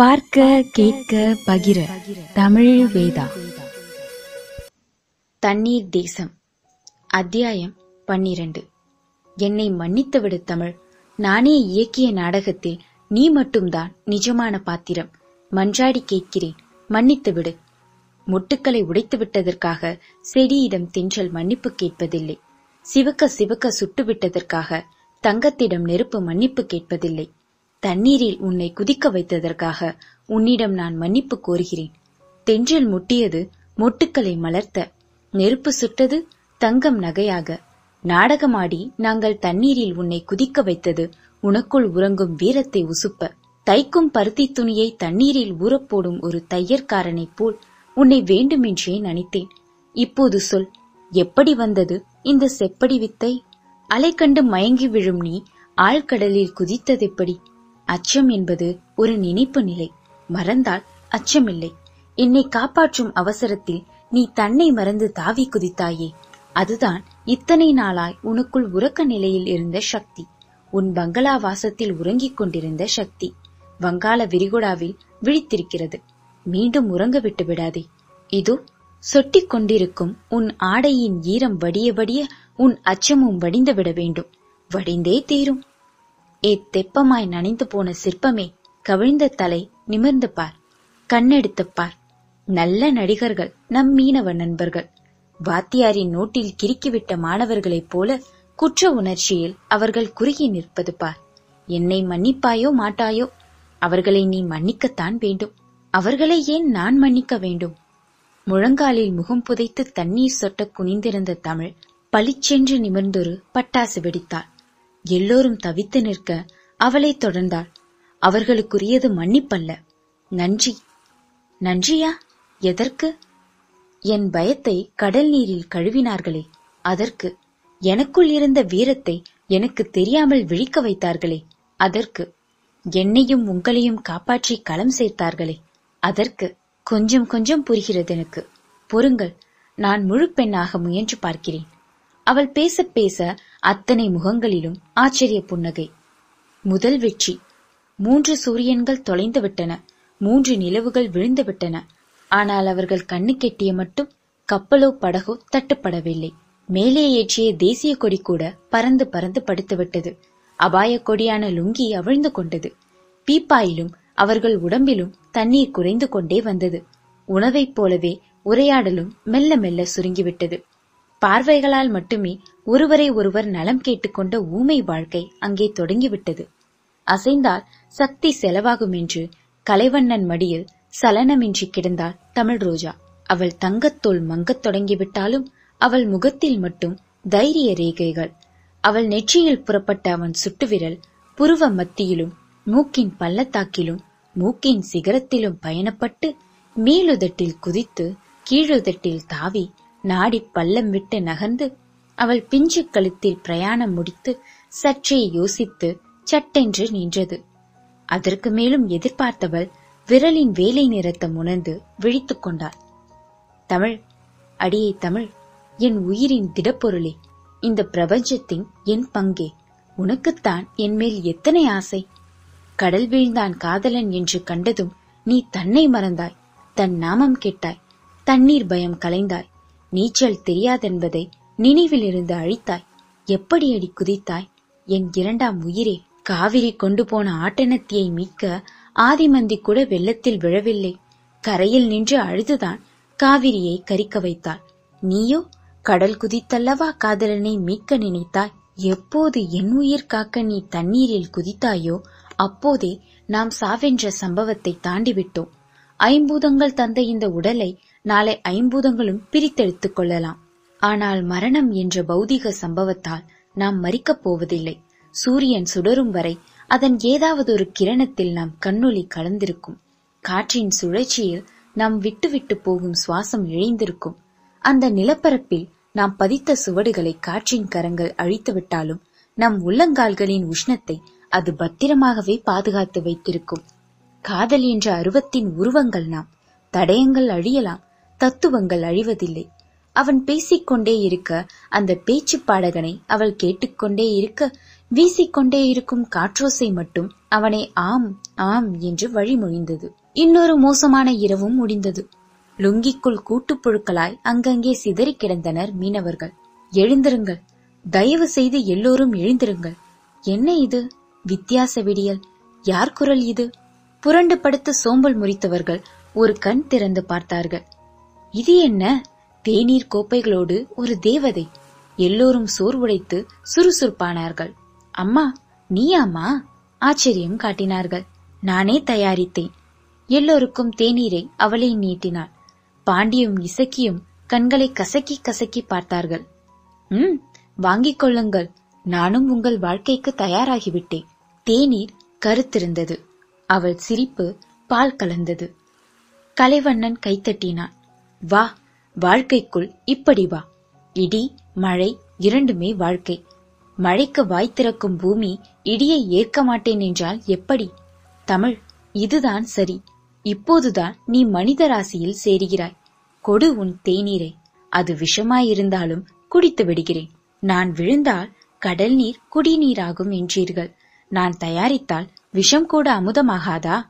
பார்க்க கேட்க பகிர. தமிழ் வேதா. தண்ணீர் தேசம். அத்தியாயம் பன்னிரண்டு. என்னை மன்னித்துவிடு தமிழ். நானே இயக்கிய நாடகத்தில் நீ மட்டும்தான் நிஜமான பாத்திரம். மன்றாடி கேட்கிறேன். மன்னித்துவிடு. மொட்டுக்களை உடைத்து விட்டதற்காக செடியிடம் தென்றல் மன்னிப்பு கேட்பதில்லை. சிவக்க சிவக்க சுட்டு விட்டதற்காக தங்கத்திடம் நெருப்பு மன்னிப்பு கேட்பதில்லை. தண்ணீரில் உன்னை குதிக்க வைத்ததற்காக உன்னிடம் நான் மன்னிப்பு கோருகிறேன். தென்றல் முட்டியது மொட்டுக்களை மலர்த்த நெருப்பு சுட்டது தங்கம் நகையாக. நாடகமாடி நாங்கள் தண்ணீரில் உன்னை குதிக்க வைத்தது உனக்குள் உறங்கும் வீரத்தை உசுப்ப. தைக்கும் பருத்தி துணியை தண்ணீரில் ஊறப்போடும் ஒரு தையற்காரனைப் போல் உன்னை வேண்டுமென்றே நினைத்தேன் இப்போது சொல் எப்படி வந்தது இந்த செப்படி வித்தை? அலை கண்டு மயங்கி விழும் நீ ஆழ்கடலில் குதித்ததெப்படி அச்சம் என்பது ஒரு நினைப்பு நிலை. மறந்தால் அச்சமில்லை. என்னை காப்பாற்றும் அவசரத்தில் நீ தன்னை மறந்து தாவி குதித்தாயே. அதுதான் இத்தனை நாளாய் உனக்குள் உறக்க நிலையில் இருந்த சக்தி. உன் பங்களா வாசத்தில் உறங்கிக் கொண்டிருந்த சக்தி. வங்காள விரிகுடாவில் விழித்திருக்கிறது. மீண்டும் உறங்க விட்டு விடாதே. இதோ சொட்டிக் கொண்டிருக்கும் உன் ஆடையின் ஈரம் வடிய வடிய உன் அச்சமும் வடிந்து விட வேண்டும். வடிந்தே தீரும். ஏ தெப்பமாய் நனைந்து போன சிற்பமே கவிழ்ந்த தலை நிமிர்ந்து பார். கண்ணெடுத்துப் பார். நல்ல நடிகர்கள் நம் மீனவ நண்பர்கள். வாத்தியாரின் நோட்டில் கிறுக்கிவிட்ட மாணவர்களைப் போல குற்ற உணர்ச்சியில் அவர்கள் குறுகி நிற்பது பார். என்னை மன்னிப்பாயோ மாட்டாயோ? அவர்களை நீ மன்னிக்கத்தான் வேண்டும். அவர்களை ஏன் நான் மன்னிக்க வேண்டும்? முழங்காலில் முகம் புதைத்து தண்ணீர் சொட்ட குனிந்திருந்த தமிழ் பளிச்சென்று நிமிர்ந்தொரு பட்டாசு வெடித்தாள். எல்லோரும் தவித்து நிற்க அவளை தொடர்ந்தாள். அவர்களுக்குரியது மன்னிப்பல்ல. நன்றி. நன்றியா? எதற்கு? என் பயத்தை கடல் நீரில் கழுவினார்களே. அதற்கு. எனக்குள் இருந்த வீரத்தை எனக்கு தெரியாமல் விழிக்க வைத்தார்களே. அதற்கு. என்னையும் உங்களையும் காப்பாற்றி களம் சேர்த்தார்களே. அதற்கு. கொஞ்சம் கொஞ்சம் புரிகிறது எனக்கு. பொறுங்கள். நான் முழு பெண்ணாக முயன்று பார்க்கிறேன். அவள் பேச பேச அத்தனை முகங்களிலும் ஆச்சரிய புன்னகை. முதல் வெற்றி. மூன்று சூரியன்கள் தொலைந்து விட்டன மூன்று நிலவுகள் விழுந்து விட்டன ஆனால் அவர்கள் கண்ணு கெட்டிய மட்டும் கப்பலோ படகோ தட்டுப்படவில்லை. மேலே ஏற்றிய தேசிய கொடி கூட பறந்து பறந்து படுத்துவிட்டது. அபாய கொடியான லுங்கி அவிழ்ந்து கொண்டது. பீப்பாயிலும் அவர்கள் உடம்பிலும் தண்ணீர் குறைந்து கொண்டே வந்தது. உணவைப் போலவே உரையாடலும் மெல்ல மெல்ல சுருங்கிவிட்டது. பார்வைகளால் மட்டுமே ஒருவரை ஒருவர் நலம் கேட்டுக்கொண்ட ஊமை வாழ்க்கை அங்கே தொடங்கிவிட்டது. அசைந்தால் சக்தி செலவாகும் என்று கலைவண்ணன் மடியில் சலனமின்றி கிடந்தாள் தமிழ் ரோஜா. அவள் தங்கத்தோல் மங்கத் தொடங்கிவிட்டாலும் அவள் முகத்தில் மட்டும் தைரிய ரேகைகள். அவள் நெற்றியில் புறப்பட்ட அவன் சுட்டுவிரல் புருவ மத்தியிலும் மூக்கின் பள்ளத்தாக்கிலும் மூக்கின் சிகரத்திலும் பயணப்பட்டு மேலுதட்டில் குதித்து கீழுதட்டில் தாவி நாடி பள்ளம் விட்டு நகர்ந்து அவள் பிஞ்சு கழுத்தில் பிரயாணம் முடித்து சற்றே யோசித்து சட்டென்று நின்றது. அதற்கு மேலும் எதிர்பார்த்தவள் விரலின் வேலை நிறத்தம் உணர்ந்து விழித்துக் கொண்டாள். தமிழ் அடியே தமிழ் என் உயிரின் திடப்பொருளே இந்த பிரபஞ்சத்தின் என் பங்கே உனக்குத்தான் என்மேல் எத்தனை ஆசை? கடல் வீழ்ந்தான் காதலன் என்று கண்டதும் நீ தன்னை மறந்தாய் தன் நாமம் கேட்டாய் தண்ணீர் பயம் கலைந்தாய் நீச்சல் தெரியாதென்பதை நினைவிலிருந்து அழித்தாய். எப்படி அடி குதித்தாய்? என் இரண்டாம் உயிரே. காவிரி கொண்டு போன ஆட்டனத்தியை மீட்க ஆதிமந்தி கூட வெள்ளத்தில் விழவில்லை. கரையில் நின்று அழுதுதான் காவிரியை கரிக்க வைத்தாள். நீயோ? கடல் குதித்தல்லவா காதலனை மீட்க நினைத்தாய்? எப்போது என் உயிர் காக்க நீ தண்ணீரில் குதித்தாயோ? அப்போதே நாம் சாவென்ற சம்பவத்தை தாண்டிவிட்டோம். ஐம்பூதங்கள் தந்த இந்த உடலை நாளை ஐம்பூதங்களும் பிரித்தெடுத்துக் கொள்ளலாம். ஆனால் மரணம் என்ற பௌதிக சம்பவத்தால் நாம் மறிக்கப் போவதில்லை. சூரியன் சுடரும் வரை அதன் ஏதாவது ஒரு கிரணத்தில் நாம் கண்ணொளி கலந்திருக்கும். காற்றின் சுழற்சியில் நாம் விட்டு விட்டு போகும் சுவாசம் இழைந்திருக்கும் அந்த நிலப்பரப்பில் நாம் பதித்த சுவடுகளை காற்றின் கரங்கள் அழித்துவிட்டாலும் நம் உள்ளங்கால்களின் உஷ்ணத்தை அது பத்திரமாகவே பாதுகாத்து வைத்திருக்கும். காதல் என்ற அருவத்தின் உருவங்கள் நாம் தடயங்கள் அழியலாம். தத்துவங்கள் அழிவதில்லை. அவன் பேசிக்கொண்டே இருக்க அந்த பேச்சு பாடகனை அவள் கேட்டுக்கொண்டே இருக்க வீசிக்கொண்டே இருக்கும் காற்றோசை மட்டும் அவனை ஆம் ஆம் என்று வழிமொழிந்தது. இன்னொரு மோசமான இரவும் முடிந்தது. லுங்கிக்குள் கூட்டுப் புழுக்களாய் அங்கங்கே சிதறி கிடந்தனர் மீனவர்கள். எழுந்திருங்கள். தயவு செய்து எல்லோரும் எழுந்திருங்கள். என்ன இது? வித்தியாச விடியல். யார் குரல் இது? புரண்டு படுத்து சோம்பல் முறித்தவர்கள் ஒரு கண் திறந்து பார்த்தார்கள். இது என்ன? தேநீர் கோப்பைகளோடு ஒரு தேவதை. எல்லோரும் சோர்வுடைத்து சுறுசுறுப்பானார்கள். அம்மா நீயாமா ஆச்சரியம் காட்டினார்கள். நானே தயாரித்தேன். எல்லோருக்கும் தேநீரை அவளை நீட்டினாள். பாண்டியும் இசக்கியும் கண்களை கசக்கி கசக்கி பார்த்தார்கள். ம் வாங்கிக் கொள்ளுங்கள். நானும் உங்கள் வாழ்க்கைக்கு தயாராகிவிட்டேன். தேநீர் கருத்திருந்தது. அவள் சிரிப்பு பால் கலந்தது. கலைவண்ணன் கைத்தட்டினான். வா வாழ்க்கைக்குள் இப்படி வா. இடி மழை இரண்டுமே வாழ்க்கை. மழைக்கு வாய் திறக்கும் பூமி இடியை ஏற்க மாட்டேன் என்றால் எப்படி? தமிழ் இதுதான் சரி. இப்போதுதான் நீ மனித ராசியில் சேருகிறாய். கொடு உன் தேநீரை. அது விஷமாயிருந்தாலும் குடித்து விடுகிறேன். நான் விழுந்தால் கடல் நீர் குடிநீராகும் என்றீர்கள். நான் தயாரித்தால் விஷம் கூட அமுதமாகாதா?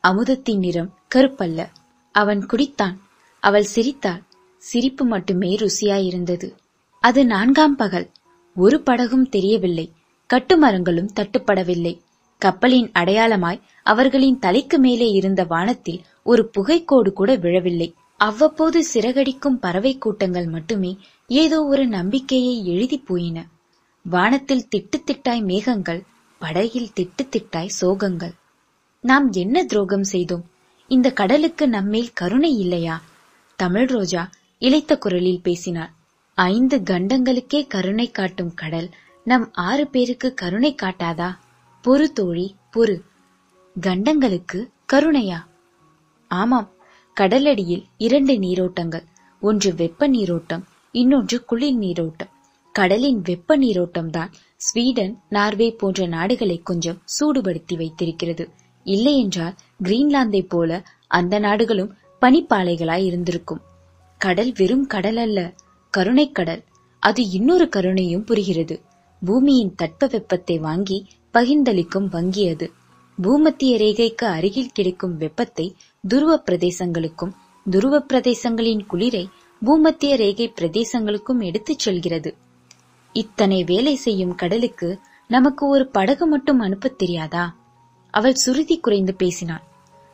அமுதத்தின் நிறம் கருப்பல்ல. அவன் குடித்தான். அவள் சிரித்தாள். சிரிப்பு மட்டுமே ருசியாயிருந்தது. அது நான்காம் பகல். ஒரு படகும் தெரியவில்லை. கட்டுமரங்களும் தட்டுப்படவில்லை. கப்பலின் அடையாளமாய் அவர்களின் தலைக்கு மேலே இருந்த வானத்தில் ஒரு புகைக்கோடு கூட விழவில்லை. அவ்வப்போது சிறகடிக்கும் பறவை கூட்டங்கள் மட்டுமே ஏதோ ஒரு நம்பிக்கையை எழுதி போயின. வானத்தில் திட்டு திட்டாய் மேகங்கள் படகில் திட்டு திட்டாய் சோகங்கள். நாம் என்ன துரோகம் செய்தோம்? இந்த கடலுக்கு நம்மேல் கருணை இல்லையா? தமிழ் ரோஜா இளைத்த குரலில் பேசினாள் ஐந்து கண்டங்களுக்கே கருணை காட்டும் கடல் நம் ஆறு பேருக்கு கருணை காட்டாதா? பொறு தோழி பொறு. கண்டங்களுக்கு கருணையா? ஆமாம் கடலடியில் இரண்டு நீரோட்டங்கள் ஒன்று வெப்ப நீரோட்டம் இன்னொன்று குளிர் நீரோட்டம். கடலின் வெப்ப நீரோட்டம் தான் ஸ்வீடன் நார்வே போன்ற நாடுகளை கொஞ்சம் சூடுபடுத்தி வைத்திருக்கிறது. இல்லையென்றால் கிரீன்லாந்தை போல அந்த நாடுகளும் பனிப்பாலைகளாய் இருந்திருக்கும். கடல் வெறும் கடல் அல்ல கருணைக்கடல் அது இன்னொரு கருணையும் புரிகிறது. பூமியின் தட்பவெப்பத்தை வாங்கி பகிர்ந்தளிக்கும் வங்கி அது. பூமத்திய ரேகைக்கு அருகில் கிடைக்கும் வெப்பத்தை துருவ பிரதேசங்களுக்கும் துருவ பிரதேசங்களின் குளிரை பூமத்திய ரேகை பிரதேசங்களுக்கும் எடுத்துச் செல்கிறது. இத்தனை வேலை செய்யும் கடலுக்கு நமக்கு ஒரு படகு மட்டும் அனுப்பத் தெரியாதா? அவள் சுருதி குறைந்து பேசினாள்.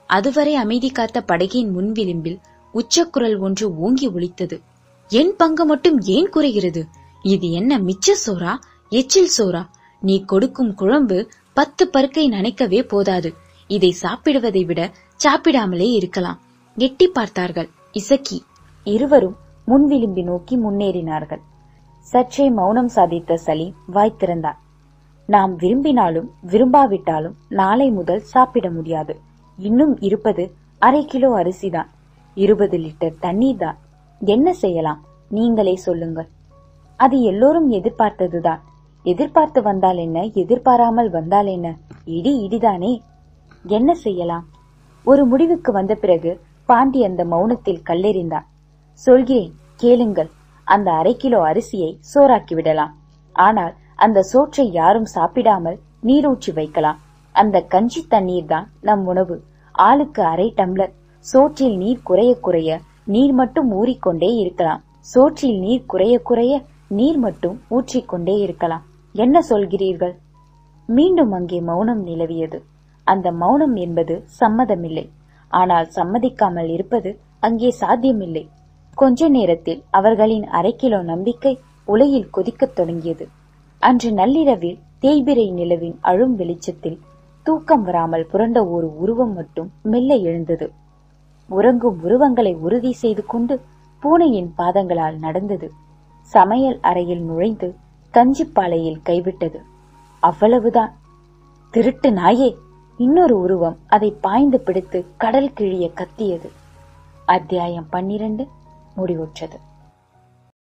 அதுவரை அமைதி காத்த படகின் முன்விளிம்பில் உச்சக்குரல் ஒன்று ஓங்கி ஒலித்தது என் பங்கு மட்டும் ஏன் குறைகிறது? இது என்ன மிச்ச சோறா? எச்சில் சோறா? நீ கொடுக்கும் குழம்பு பத்து பருக்கை நனைக்கவே போதாது. இதை சாப்பிடுவதை விட சாப்பிடாமலே இருக்கலாம். எட்டி பார்த்தார்கள் இசக்கி. இருவரும் முன்விளிம்பி நோக்கி முன்னேறினார்கள். சற்றே மௌனம் சாதித்த சலீம் வாய் நாம் விரும்பினாலும் விரும்பாவிட்டாலும் நாளை முதல் சாப்பிட முடியாது. இன்னும் இருப்பது அரை கிலோ அரிசிதான். இருபது லிட்டர் தண்ணீர் தான் என்ன செய்யலாம்? நீங்களே சொல்லுங்கள். அது எல்லோரும் எதிர்பார்த்ததுதான். எதிர்பார்த்து வந்தால் என்ன? எதிர்பாராமல் வந்தால் என்ன? இடி இடிதானே. என்ன செய்யலாம்? ஒரு முடிவுக்கு வந்த பிறகு பாண்டி அந்த மௌனத்தில் கல்லெறிந்தான். சொல்கிறேன் கேளுங்கள். அந்த அரை கிலோ அரிசியை சோறாக்கி விடலாம். ஆனால் அந்த சோற்றை யாரும் சாப்பிடாமல் நீரூற்றி வைக்கலாம். அந்த கஞ்சி தண்ணீர் தான் நம் உணவு. ஆளுக்கு அரை டம்ளர். சோற்றில் நீர் குறைய குறைய நீர் மட்டும் ஊறிக்கொண்டே இருக்கலாம். சோற்றில் நீர் குறைய குறைய நீர் மட்டும் ஊற்றிக்கொண்டே இருக்கலாம். என்ன சொல்கிறீர்கள்? மீண்டும் அங்கே மௌனம் நிலவியது. அந்த மௌனம் என்பது சம்மதமில்லை. ஆனால் சம்மதிக்காமல் இருப்பது அங்கே சாத்தியமில்லை. கொஞ்ச நேரத்தில் அவர்களின் அரை கிலோ நம்பிக்கை உலையில் கொதிக்கத் தொடங்கியது. அன்று நள்ளிரவில் தேய்பிரை நிலவின் அழும் வெளிச்சத்தில் தூக்கம் வராமல் புரண்ட ஒரு உருவம் மட்டும் மெல்ல எழுந்தது. உறங்கும் உருவங்களை உறுதி செய்து கொண்டு பூனையின் பாதங்களால் நடந்தது. சமையல் அறையில் நுழைந்து கஞ்சிப்பாலையில் கைவிட்டது. அவ்வளவுதான். திருட்டு நாயே! இன்னொரு உருவம் அதை பாய்ந்து பிடித்து கடல் கிழிய கத்தியது. அத்தியாயம் பன்னிரண்டு. முடிவுற்றது.